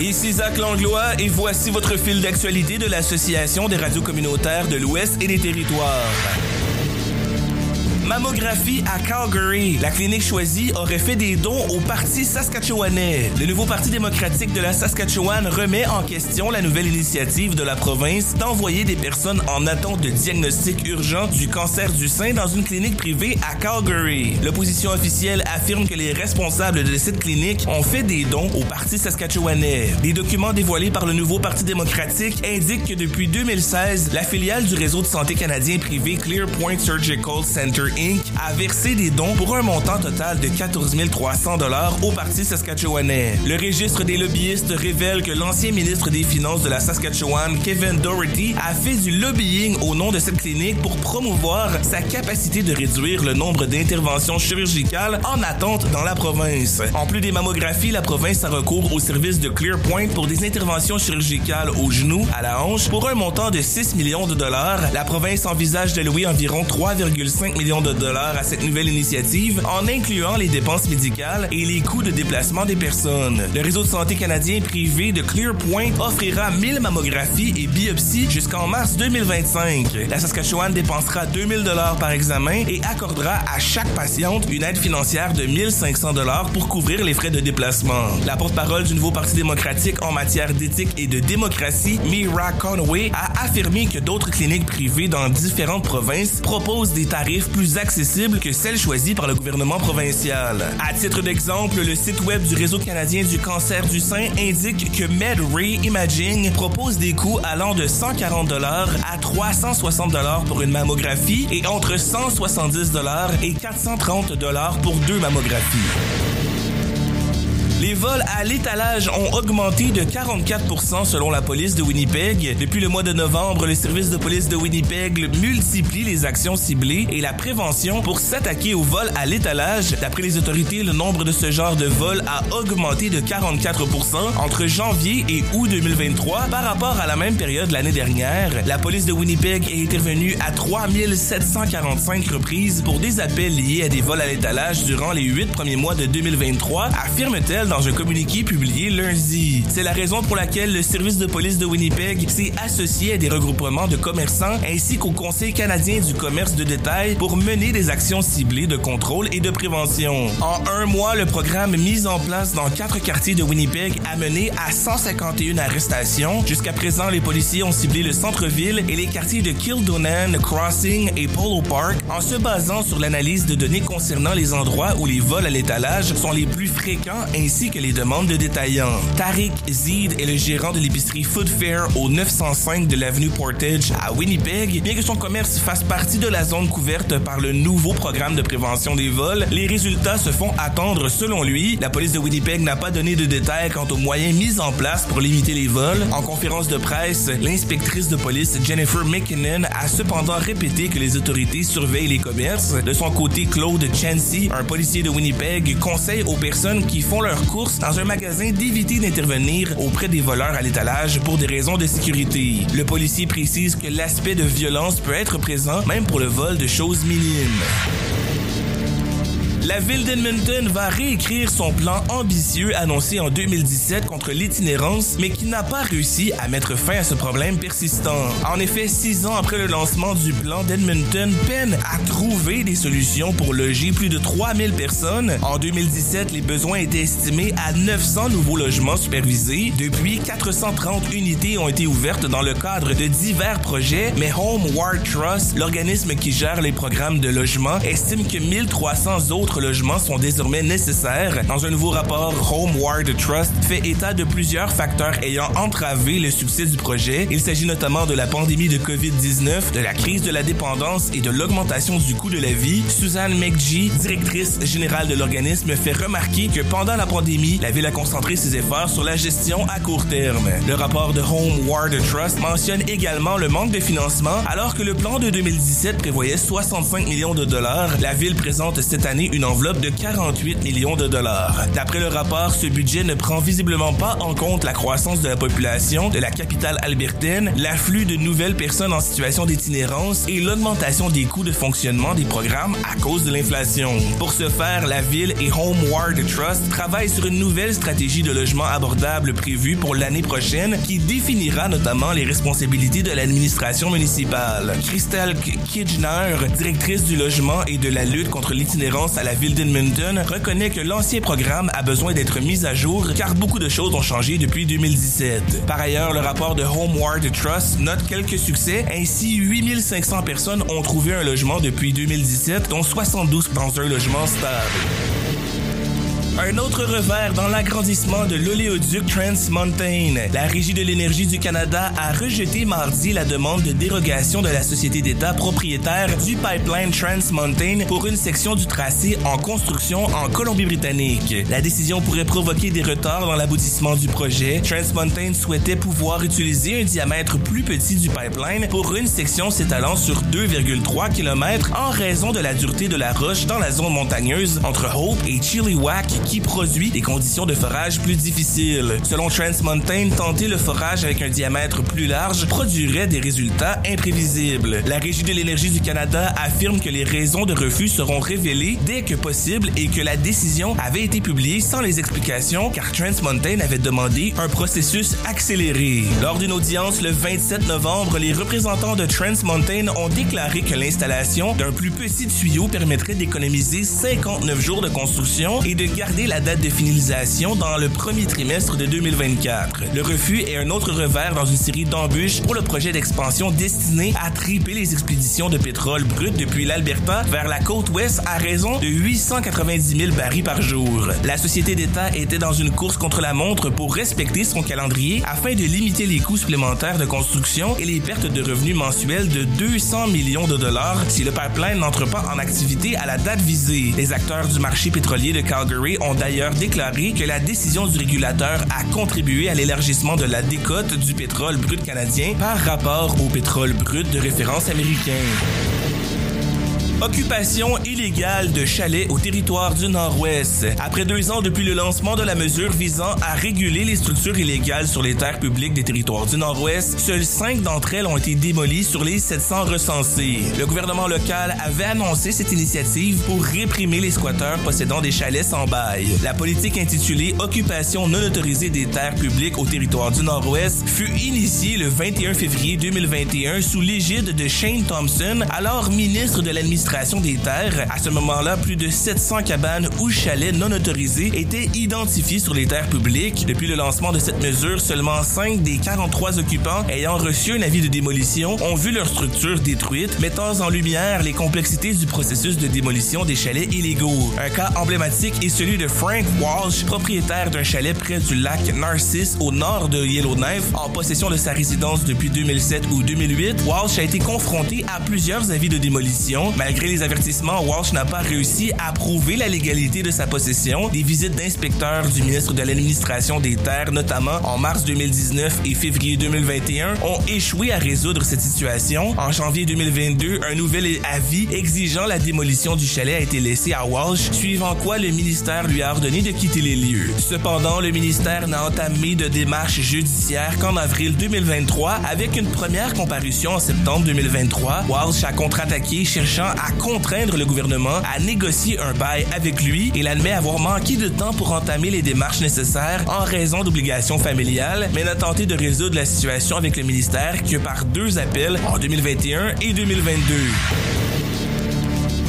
Ici Zach Langlois et voici votre fil d'actualité de l'Association des radios communautaires de l'Ouest et des territoires. Mammographie à Calgary. La clinique choisie aurait fait des dons au Parti saskatchewanais. Le nouveau Parti démocratique de la Saskatchewan remet en question la nouvelle initiative de la province d'envoyer des personnes en attente de diagnostic urgent du cancer du sein dans une clinique privée à Calgary. L'opposition officielle affirme que les responsables de cette clinique ont fait des dons au Parti saskatchewanais. Des documents dévoilés par le nouveau Parti démocratique indiquent que depuis 2016, la filiale du réseau de santé canadien privé ClearPoint Surgical Center A versé des dons pour un montant total de 14 300 dollars au Parti saskatchewanais. Le registre des lobbyistes révèle que l'ancien ministre des Finances de la Saskatchewan, Kevin Doherty, a fait du lobbying au nom de cette clinique pour promouvoir sa capacité de réduire le nombre d'interventions chirurgicales en attente dans la province. En plus des mammographies, la province a recours au service de ClearPoint pour des interventions chirurgicales au genou, à la hanche, pour un montant de 6 millions de dollars. La province envisage d'allouer environ 3,5 millions de dollars à cette nouvelle initiative en incluant les dépenses médicales et les coûts de déplacement des personnes. Le réseau de santé canadien privé de ClearPoint offrira 1000 mammographies et biopsies jusqu'en mars 2025. La Saskatchewan dépensera 2000 dollars par examen et accordera à chaque patiente une aide financière de 1500 dollars pour couvrir les frais de déplacement. La porte-parole du nouveau Parti démocratique en matière d'éthique et de démocratie, Mira Conway, a affirmé que d'autres cliniques privées dans différentes provinces proposent des tarifs plus accessibles que celles choisies par le gouvernement provincial. À titre d'exemple, le site web du Réseau canadien du cancer du sein indique que MedRay Imaging propose des coûts allant de 140 dollars à 360 dollars pour une mammographie et entre 170 dollars et 430 dollars pour deux mammographies. Les vols à l'étalage ont augmenté de 44% selon la police de Winnipeg. Depuis le mois de novembre, le service de police de Winnipeg multiplie les actions ciblées et la prévention pour s'attaquer aux vols à l'étalage. D'après les autorités, le nombre de ce genre de vol a augmenté de 44% entre janvier et août 2023 par rapport à la même période l'année dernière. La police de Winnipeg est intervenue à 3745 reprises pour des appels liés à des vols à l'étalage durant les huit premiers mois de 2023, affirme-t-elle dans un communiqué publié lundi. C'est la raison pour laquelle le service de police de Winnipeg s'est associé à des regroupements de commerçants ainsi qu'au Conseil canadien du commerce de détail pour mener des actions ciblées de contrôle et de prévention. En un mois, le programme mis en place dans quatre quartiers de Winnipeg a mené à 151 arrestations. Jusqu'à présent, les policiers ont ciblé le centre-ville et les quartiers de Kildonan, Crossing et Polo Park en se basant sur l'analyse de données concernant les endroits où les vols à l'étalage sont les plus fréquents ainsi que les demandes de détaillants. Tariq Zid est le gérant de l'épicerie Food Fair au 905 de l'avenue Portage à Winnipeg. Bien que son commerce fasse partie de la zone couverte par le nouveau programme de prévention des vols, les résultats se font attendre selon lui. La police de Winnipeg n'a pas donné de détails quant aux moyens mis en place pour limiter les vols. En conférence de presse, l'inspectrice de police Jennifer McKinnon a cependant répété que les autorités surveillent les commerces. De son côté, Claude Chancy, un policier de Winnipeg, conseille aux personnes qui font leur course dans un magasin d'éviter d'intervenir auprès des voleurs à l'étalage pour des raisons de sécurité. Le policier précise que l'aspect de violence peut être présent même pour le vol de choses minimes. La ville d'Edmonton va réécrire son plan ambitieux annoncé en 2017 contre l'itinérance, mais qui n'a pas réussi à mettre fin à ce problème persistant. En effet, six ans après le lancement du plan d'Edmonton, peine à trouver des solutions pour loger plus de 3000 personnes. En 2017, les besoins étaient estimés à 900 nouveaux logements supervisés. Depuis, 430 unités ont été ouvertes dans le cadre de divers projets, mais Homeward Trust, l'organisme qui gère les programmes de logement, estime que 1300 autres logements sont désormais nécessaires. Dans un nouveau rapport, Homeward Trust fait état de plusieurs facteurs ayant entravé le succès du projet. Il s'agit notamment de la pandémie de COVID-19, de la crise de la dépendance et de l'augmentation du coût de la vie. Suzanne McGee, directrice générale de l'organisme, fait remarquer que pendant la pandémie, la ville a concentré ses efforts sur la gestion à court terme. Le rapport de Homeward Trust mentionne également le manque de financement alors que le plan de 2017 prévoyait 65 millions de dollars. La ville présente cette année une enveloppe de 48 millions de dollars. D'après le rapport, ce budget ne prend visiblement pas en compte la croissance de la population de la capitale albertaine, l'afflux de nouvelles personnes en situation d'itinérance et l'augmentation des coûts de fonctionnement des programmes à cause de l'inflation. Pour ce faire, la ville et Homeward Trust travaillent sur une nouvelle stratégie de logement abordable prévue pour l'année prochaine qui définira notamment les responsabilités de l'administration municipale. Christelle Kitchener, directrice du logement et de la lutte contre l'itinérance à la ville d'Edmonton, reconnaît que l'ancien programme a besoin d'être mis à jour car beaucoup de choses ont changé depuis 2017. Par ailleurs, le rapport de Homeward Trust note quelques succès. Ainsi, 8500 personnes ont trouvé un logement depuis 2017, dont 72 dans un logement stable. Un autre revers dans l'agrandissement de l'oléoduc Trans Mountain. La Régie de l'énergie du Canada a rejeté mardi la demande de dérogation de la société d'État propriétaire du pipeline Trans Mountain pour une section du tracé en construction en Colombie-Britannique. La décision pourrait provoquer des retards dans l'aboutissement du projet. Trans Mountain souhaitait pouvoir utiliser un diamètre plus petit du pipeline pour une section s'étalant sur 2,3 km en raison de la dureté de la roche dans la zone montagneuse entre Hope et Chilliwack qui produit des conditions de forage plus difficiles. Selon Trans Mountain, tenter le forage avec un diamètre plus large produirait des résultats imprévisibles. La Régie de l'énergie du Canada affirme que les raisons de refus seront révélées dès que possible et que la décision avait été publiée sans les explications car Trans Mountain avait demandé un processus accéléré. Lors d'une audience le 27 novembre, les représentants de Trans Mountain ont déclaré que l'installation d'un plus petit tuyau permettrait d'économiser 59 jours de construction et de garder la date de finalisation dans le premier trimestre de 2024. Le refus est un autre revers dans une série d'embûches pour le projet d'expansion destiné à triper les expéditions de pétrole brut depuis l'Alberta vers la côte ouest à raison de 890 000 barils par jour. La société d'État était dans une course contre la montre pour respecter son calendrier afin de limiter les coûts supplémentaires de construction et les pertes de revenus mensuels de 200 millions de dollars si le pipeline n'entre pas en activité à la date visée. Les acteurs du marché pétrolier de Calgary ont d'ailleurs déclaré que la décision du régulateur a contribué à l'élargissement de la décote du pétrole brut canadien par rapport au pétrole brut de référence américain. Occupation illégale de chalets au territoire du Nord-Ouest. Après deux ans depuis le lancement de la mesure visant à réguler les structures illégales sur les terres publiques des territoires du Nord-Ouest, seules cinq d'entre elles ont été démolies sur les 700 recensées. Le gouvernement local avait annoncé cette initiative pour réprimer les squatteurs possédant des chalets sans bail. La politique intitulée Occupation non autorisée des terres publiques au territoire du Nord-Ouest fut initiée le 21 février 2021 sous l'égide de Shane Thompson, alors ministre de l'administration des terres. À ce moment-là, plus de 700 cabanes ou chalets non autorisés étaient identifiés sur les terres publiques. Depuis le lancement de cette mesure, seulement 5 des 43 occupants ayant reçu un avis de démolition ont vu leur structure détruite, mettant en lumière les complexités du processus de démolition des chalets illégaux. Un cas emblématique est celui de Frank Walsh, propriétaire d'un chalet près du lac Narcisse au nord de Yellowknife, en possession de sa résidence depuis 2007 ou 2008. Walsh a été confronté à plusieurs avis de démolition, malgré les avertissements, Walsh n'a pas réussi à prouver la légalité de sa possession. Des visites d'inspecteurs du ministre de l'administration des terres, notamment en mars 2019 et février 2021, ont échoué à résoudre cette situation. En janvier 2022, un nouvel avis exigeant la démolition du chalet a été laissé à Walsh, suivant quoi le ministère lui a ordonné de quitter les lieux. Cependant, le ministère n'a entamé de démarche judiciaire qu'en avril 2023 avec une première comparution en septembre 2023. Walsh a contre-attaqué cherchant à contraindre le gouvernement à négocier un bail avec lui. Il admet avoir manqué de temps pour entamer les démarches nécessaires en raison d'obligations familiales, mais n'a tenté de résoudre la situation avec le ministère que par deux appels en 2021 et 2022.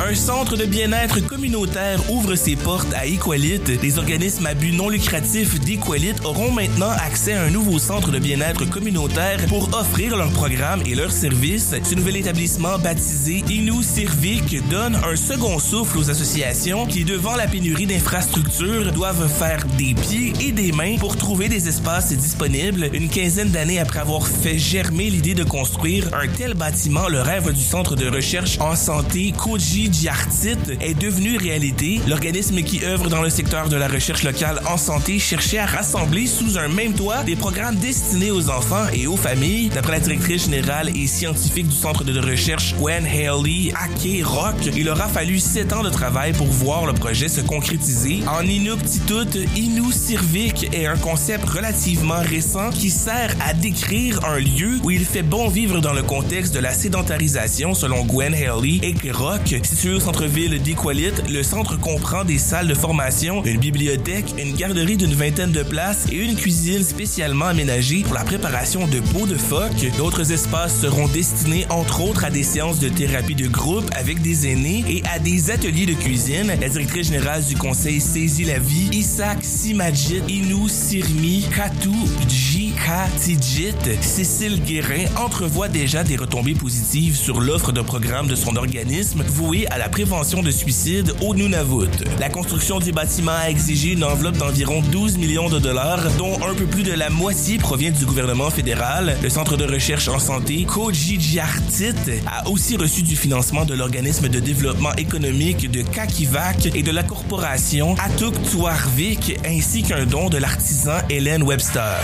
Un centre de bien-être communautaire ouvre ses portes à Equalit. Les organismes à but non lucratif d'Equalit auront maintenant accès à un nouveau centre de bien-être communautaire pour offrir leurs programmes et leurs services. Ce nouvel établissement baptisé Inu Civic donne un second souffle aux associations qui, devant la pénurie d'infrastructures, doivent faire des pieds et des mains pour trouver des espaces disponibles. Une quinzaine d'années après avoir fait germer l'idée de construire un tel bâtiment, le rêve du centre de recherche en santé Koji Giartite est devenu réalité. L'organisme qui œuvre dans le secteur de la recherche locale en santé cherchait à rassembler sous un même toit des programmes destinés aux enfants et aux familles. D'après la directrice générale et scientifique du centre de recherche Gwen Haley Ake Rock, il aura fallu sept ans de travail pour voir le projet se concrétiser. En Inuktitut, Inu Sirvik est un concept relativement récent qui sert à décrire un lieu où il fait bon vivre dans le contexte de la sédentarisation selon Gwen Haley et Rock. Situé au centre-ville d'Iqaluit, le centre comprend des salles de formation, une bibliothèque, une garderie d'une vingtaine de places et une cuisine spécialement aménagée pour la préparation de peaux de phoque. D'autres espaces seront destinés entre autres à des séances de thérapie de groupe avec des aînés et à des ateliers de cuisine. La directrice générale du conseil saisit la vie, Isaac Simajit Inu Sirmi Katou Jikatijit, Cécile Guérin entrevoit déjà des retombées positives sur l'offre de programme de son organisme voué à la prévention de suicide au Nunavut. La construction du bâtiment a exigé une enveloppe d'environ 12 millions de dollars, dont un peu plus de la moitié provient du gouvernement fédéral. Le centre de recherche en santé Kojijiartit a aussi reçu du financement de l'organisme de développement économique de Kakivac et de la corporation Atuk Tuarvik ainsi qu'un don de l'artisan Hélène Webster.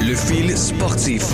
Le fil sportif.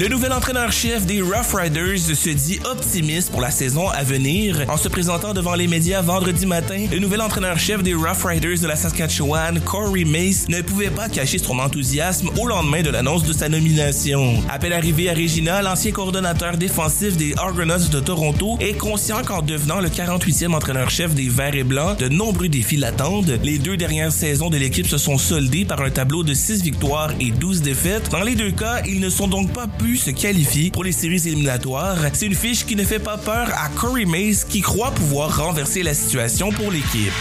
Le nouvel entraîneur-chef des Rough Riders se dit optimiste pour la saison à venir. En se présentant devant les médias vendredi matin, le nouvel entraîneur-chef des Rough Riders de la Saskatchewan, Corey Mace, ne pouvait pas cacher son enthousiasme au lendemain de l'annonce de sa nomination. Appel arrivé à Regina, l'ancien coordonnateur défensif des Argonauts de Toronto est conscient qu'en devenant le 48e entraîneur-chef des Verts et Blancs, de nombreux défis l'attendent. Les deux dernières saisons de l'équipe se sont soldées par un tableau de 6 victoires et 12 défaites. Dans les deux cas, ils ne sont donc pas se qualifier pour les séries éliminatoires. C'est une fiche qui ne fait pas peur à Corey Mace qui croit pouvoir renverser la situation pour l'équipe.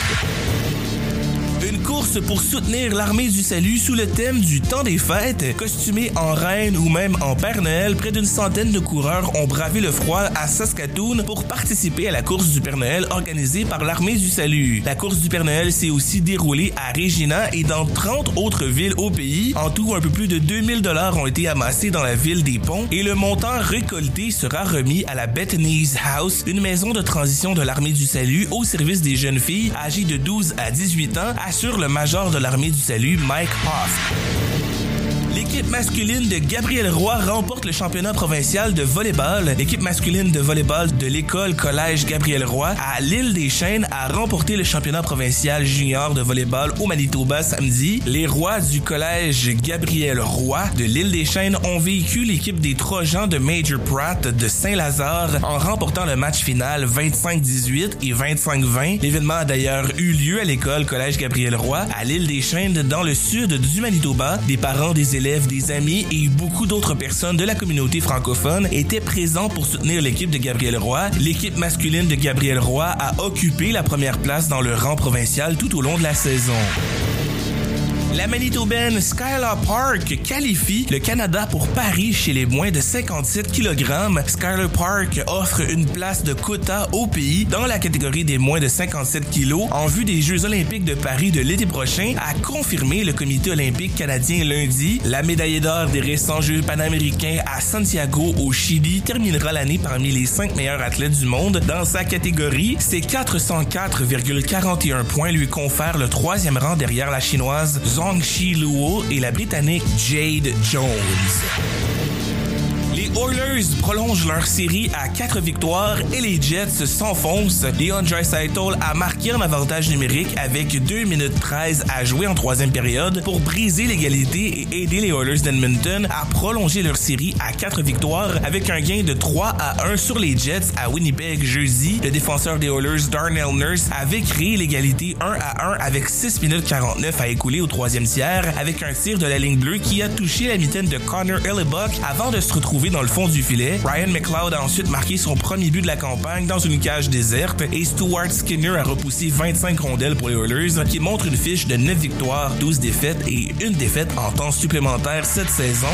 Course pour soutenir l'armée du salut sous le thème du temps des fêtes. Costumés en reine ou même en Père Noël, près d'une centaine de coureurs ont bravé le froid à Saskatoon pour participer à la course du Père Noël organisée par l'armée du salut. La course du Père Noël s'est aussi déroulée à Regina et dans 30 autres villes au pays. En tout, un peu plus de 2000 dollars ont été amassés dans la ville des Ponts et le montant récolté sera remis à la Bethany's House, une maison de transition de l'armée du salut au service des jeunes filles âgées de 12 à 18 ans assure le major de l'armée du salut, Mike Hoff. L'équipe masculine de Gabriel Roy remporte le championnat provincial de volleyball. L'équipe masculine de volleyball de l'école collège Gabriel Roy à l'île des Chênes a remporté le championnat provincial junior de volleyball au Manitoba samedi. Les rois du collège Gabriel Roy de l'île des Chênes ont vécu l'équipe des Trojans de Major Pratt de Saint-Lazare en remportant le match final 25-18 et 25-20. L'événement a d'ailleurs eu lieu à l'école collège Gabriel Roy à l'île des Chênes dans le sud du Manitoba. Des parents des élèves des amis et beaucoup d'autres personnes de la communauté francophone étaient présents pour soutenir l'équipe de Gabriel Roy. L'équipe masculine de Gabriel Roy a occupé la première place dans le rang provincial tout au long de la saison. La Manitobaine Skylar Park qualifie le Canada pour Paris chez les moins de 57 kg. Skylar Park offre une place de quota au pays dans la catégorie des moins de 57 kg en vue des Jeux olympiques de Paris de l'été prochain, a confirmé le comité olympique canadien lundi. La médaille d'or des récents Jeux panaméricains à Santiago au Chili terminera l'année parmi les 5 meilleurs athlètes du monde dans sa catégorie. Ses 404,41 points lui confèrent le troisième rang derrière la chinoise Zhang Shi Luo et la britannique Jade Jones. Oilers prolongent leur série à 4 victoires et les Jets s'enfoncent. Leon Draisaitl a marqué un avantage numérique avec 2 minutes 13 à jouer en troisième période pour briser l'égalité et aider les Oilers d'Edmonton à prolonger leur série à 4 victoires avec un gain de 3 à 1 sur les Jets à Winnipeg jeudi. Le défenseur des Oilers Darnell Nurse avait créé l'égalité 1 à 1 avec 6 minutes 49 à écouler au troisième tiers avec un tir de la ligne bleue qui a touché la mitaine de Connor Hellebuck avant de se retrouver dans le fond du filet. Ryan McLeod a ensuite marqué son premier but de la campagne dans une cage déserte et Stuart Skinner a repoussé 25 rondelles pour les Oilers qui montre une fiche de 9 victoires, 12 défaites et une défaite en temps supplémentaire cette saison.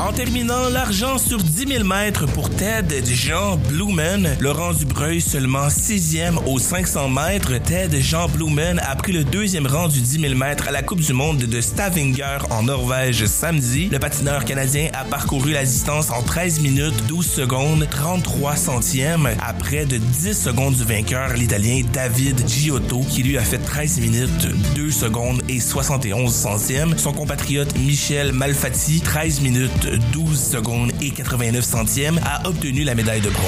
En terminant, l'argent sur 10 000 mètres pour Ted Jean Blumen. Laurent Dubreuil seulement sixième aux 500 mètres. Ted Jean Blumen a pris le deuxième rang du 10 000 mètres à la Coupe du monde de Stavanger en Norvège samedi. Le patineur canadien a parcouru la distance en 13 minutes 12 secondes 33 centièmes à près de 10 secondes du vainqueur, l'Italien David Giotto, qui lui a fait 13 minutes 2 secondes et 71 centièmes. Son compatriote Michel Malfatti, 13 minutes 12 secondes et 89 centièmes, a obtenu la médaille de bronze.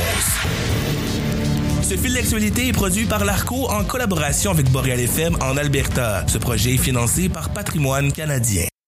Ce fil d'actualité est produit par l'ARCO en collaboration avec Boreal FM en Alberta. Ce projet est financé par Patrimoine canadien.